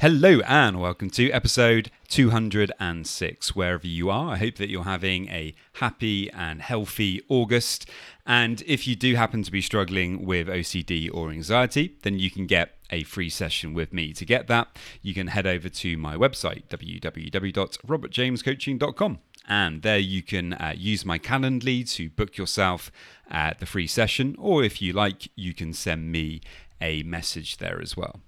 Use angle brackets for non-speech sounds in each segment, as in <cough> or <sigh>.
Hello and welcome to episode 206. Wherever you are, I hope that you're having a happy and healthy August. And if you do happen to be struggling with OCD or anxiety, then you can get a free session with me. To get that, you can head over to my website, www.robertjamescoaching.com. And there you can uh, use my Calendly to book yourself uh, the free session, or if you like, you can send me a message there as well.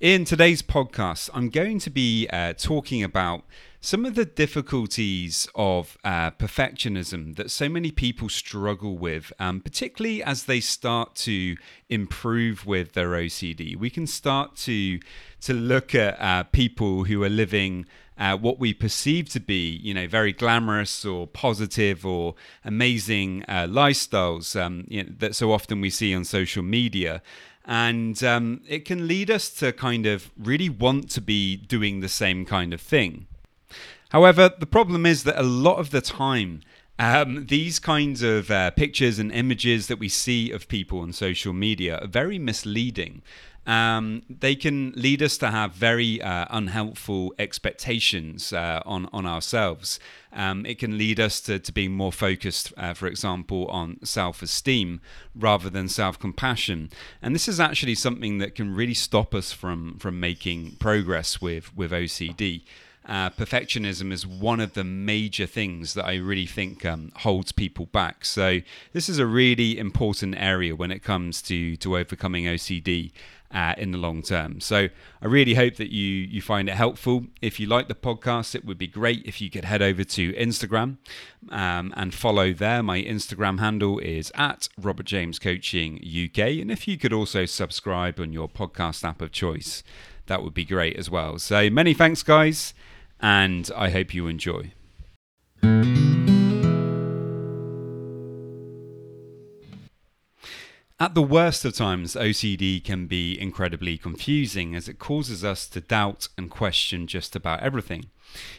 In today's podcast, I'm going to be uh, talking about some of the difficulties of uh, perfectionism that so many people struggle with, um, particularly as they start to improve with their OCD. We can start to to look at uh, people who are living uh, what we perceive to be, you know, very glamorous or positive or amazing uh, lifestyles um, you know, that so often we see on social media. And um, it can lead us to kind of really want to be doing the same kind of thing. However, the problem is that a lot of the time, um, these kinds of uh, pictures and images that we see of people on social media are very misleading um, they can lead us to have very uh, unhelpful expectations uh, on, on ourselves. Um, it can lead us to, to being more focused, uh, for example, on self esteem rather than self compassion. And this is actually something that can really stop us from, from making progress with, with OCD. Uh, perfectionism is one of the major things that I really think um, holds people back. So this is a really important area when it comes to to overcoming OCD uh, in the long term. So I really hope that you you find it helpful. If you like the podcast, it would be great if you could head over to Instagram um, and follow there. My Instagram handle is at Robert James Coaching UK, and if you could also subscribe on your podcast app of choice, that would be great as well. So many thanks, guys, and I hope you enjoy. At the worst of times, OCD can be incredibly confusing as it causes us to doubt and question just about everything.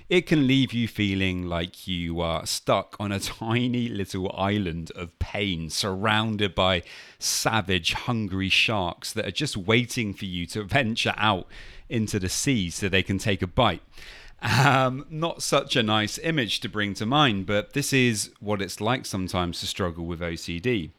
It can leave you feeling like you are stuck on a <laughs> tiny little island of pain surrounded by savage, hungry sharks that are just waiting for you to <laughs> venture out into the sea so they can take a bite. Um, not such a nice image to bring to mind, but this is what it's like sometimes to struggle with OCD.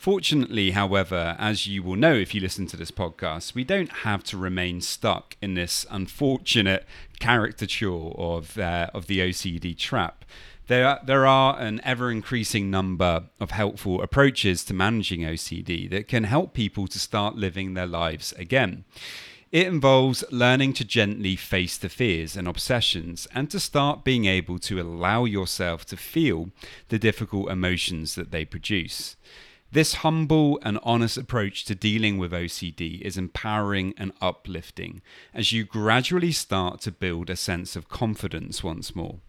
Fortunately, however, as you will know if you listen to this podcast, we don't have to remain stuck in this unfortunate caricature of uh, of the OCD trap. There, there are an ever increasing number of helpful approaches to managing OCD that can help people to start living their lives again. It involves learning to gently face the fears and obsessions and to start being able to allow yourself to feel the difficult emotions that they produce. This humble and honest approach to dealing with OCD is empowering and uplifting as you gradually start to build a sense of confidence once more.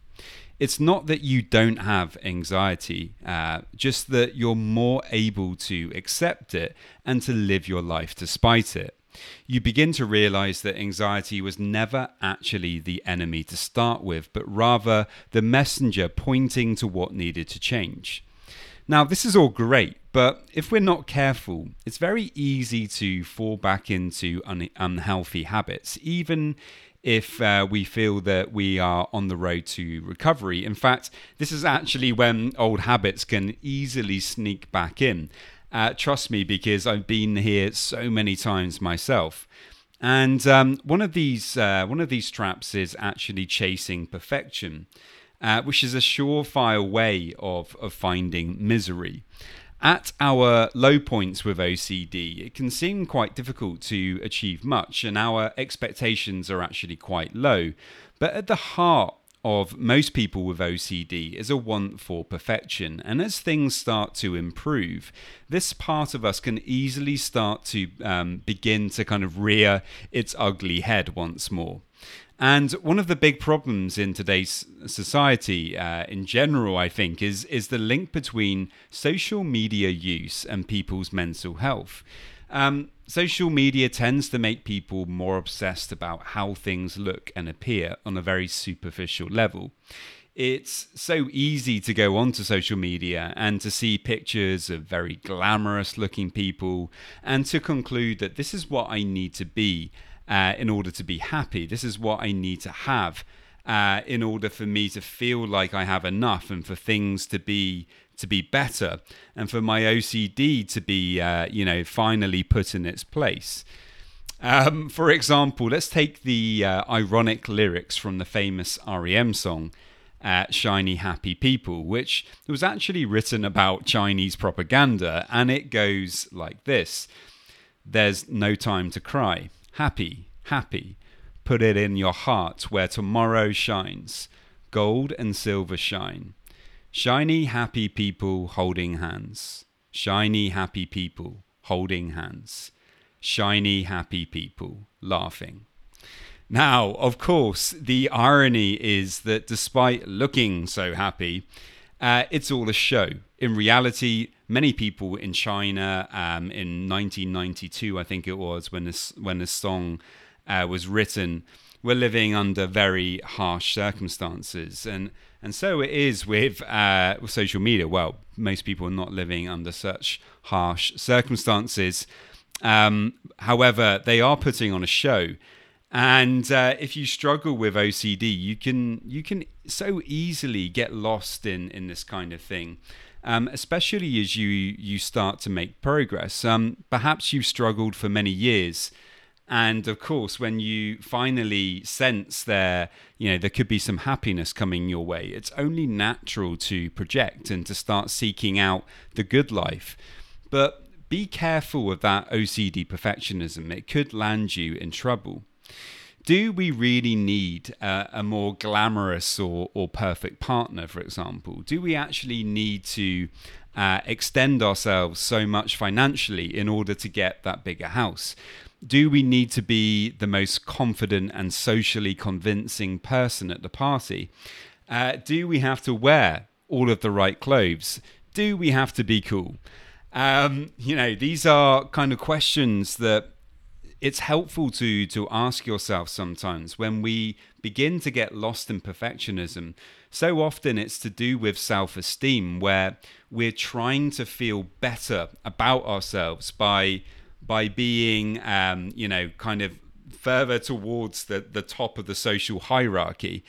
It's not that you don't have anxiety, uh, just that you're more able to accept it and to live your life despite it. You begin to realize that anxiety was never actually the enemy to start with, but rather the messenger pointing to what needed to change. Now, this is all great, but if we're not careful, it's very easy to fall back into un- unhealthy habits, even if uh, we feel that we are on the road to recovery. In fact, this is actually when old habits can easily sneak back in. Uh, trust me, because I've been here so many times myself. And um, one of these uh, one of these traps is actually chasing perfection, uh, which is a surefire way of of finding misery. At our low points with OCD, it can seem quite difficult to achieve much, and our expectations are actually quite low. But at the heart of most people with OCD is a want for perfection. And as things start to improve, this part of us can easily start to um, begin to kind of rear its ugly head once more. And one of the big problems in today's society, uh, in general, I think, is is the link between social media use and people's mental health. Um, social media tends to make people more obsessed about how things look and appear on a very superficial level. It's so easy to go onto social media and to see pictures of very glamorous looking people and to conclude that this is what I need to be uh, in order to be happy. This is what I need to have uh, in order for me to feel like I have enough and for things to be to be better and for my OCD to be, uh, you know, finally put in its place. Um, for example, let's take the uh, ironic lyrics from the famous REM song, uh, Shiny Happy People, which was actually written about Chinese propaganda, and it goes like this There's no time to cry. Happy, happy. Put it in your heart where tomorrow shines. Gold and silver shine. Shiny, happy people holding hands. Shiny, happy people holding hands. Shiny, happy people laughing. Now, of course, the irony is that despite looking so happy, uh, it's all a show. In reality, many people in China um, in 1992, I think it was, when this when this song uh, was written, were living under very harsh circumstances, and and so it is with, uh, social media. Well, most people are not living under such harsh circumstances. Um, however, they are putting on a show. And uh, if you struggle with OCD, you can you can so easily get lost in in this kind of thing, um, especially as you you start to make progress. Um, perhaps you've struggled for many years and of course, when you finally sense there, you know, there could be some happiness coming your way, it's only natural to project and to start seeking out the good life. But be careful of that OCD perfectionism, it could land you in trouble. Do we really need uh, a more glamorous or, or perfect partner, for example? Do we actually need to uh, extend ourselves so much financially in order to get that bigger house? Do we need to be the most confident and socially convincing person at the party? Uh, do we have to wear all of the right clothes? Do we have to be cool? Um, you know, these are kind of questions that it's helpful to to ask yourself sometimes when we begin to get lost in perfectionism. So often it's to do with self-esteem, where we're trying to feel better about ourselves by by being, um, you know, kind of further towards the, the top of the social hierarchy.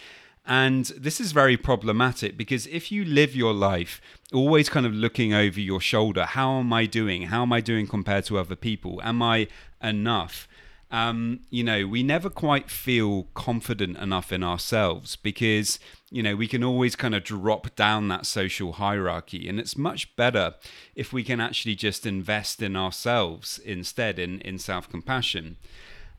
And this is very problematic because if you live your life always kind of looking over your shoulder, how am I doing? How am I doing compared to other people? Am I enough? Um, you know, we never quite feel confident enough in ourselves because you know, we can always kind of drop down that social hierarchy. And it's much better if we can actually just invest in ourselves instead, in, in self compassion.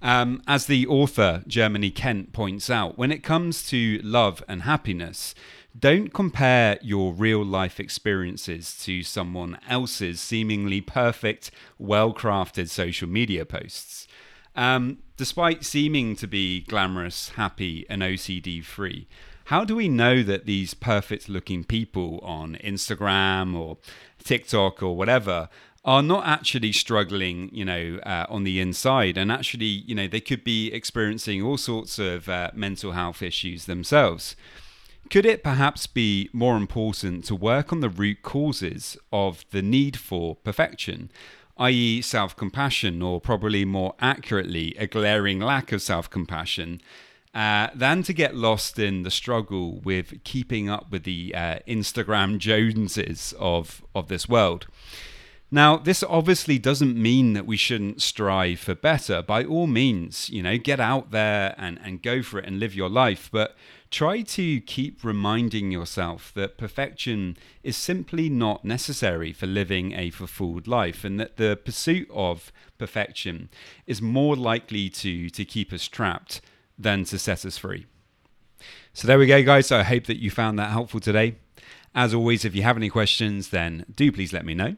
Um, as the author Germany Kent points out, when it comes to love and happiness, don't compare your real life experiences to someone else's seemingly perfect, well crafted social media posts. Um, despite seeming to be glamorous, happy, and OCD free, how do we know that these perfect looking people on Instagram or TikTok or whatever are not actually struggling, you know, uh, on the inside, and actually, you know, they could be experiencing all sorts of uh, mental health issues themselves. Could it perhaps be more important to work on the root causes of the need for perfection, i.e., self compassion, or probably more accurately, a glaring lack of self compassion? uh, than to get lost in the struggle with keeping up with the uh, Instagram Joneses of, of this world. Now, this obviously doesn't mean that we shouldn't strive for better. By all means, you know, get out there and, and go for it and live your life. But try to keep reminding yourself that perfection is simply not necessary for living a fulfilled life and that the pursuit of perfection is more likely to, to keep us trapped than to set us free. So there we go, guys. So I hope that you found that helpful today. As always, if you have any questions, then do please let me know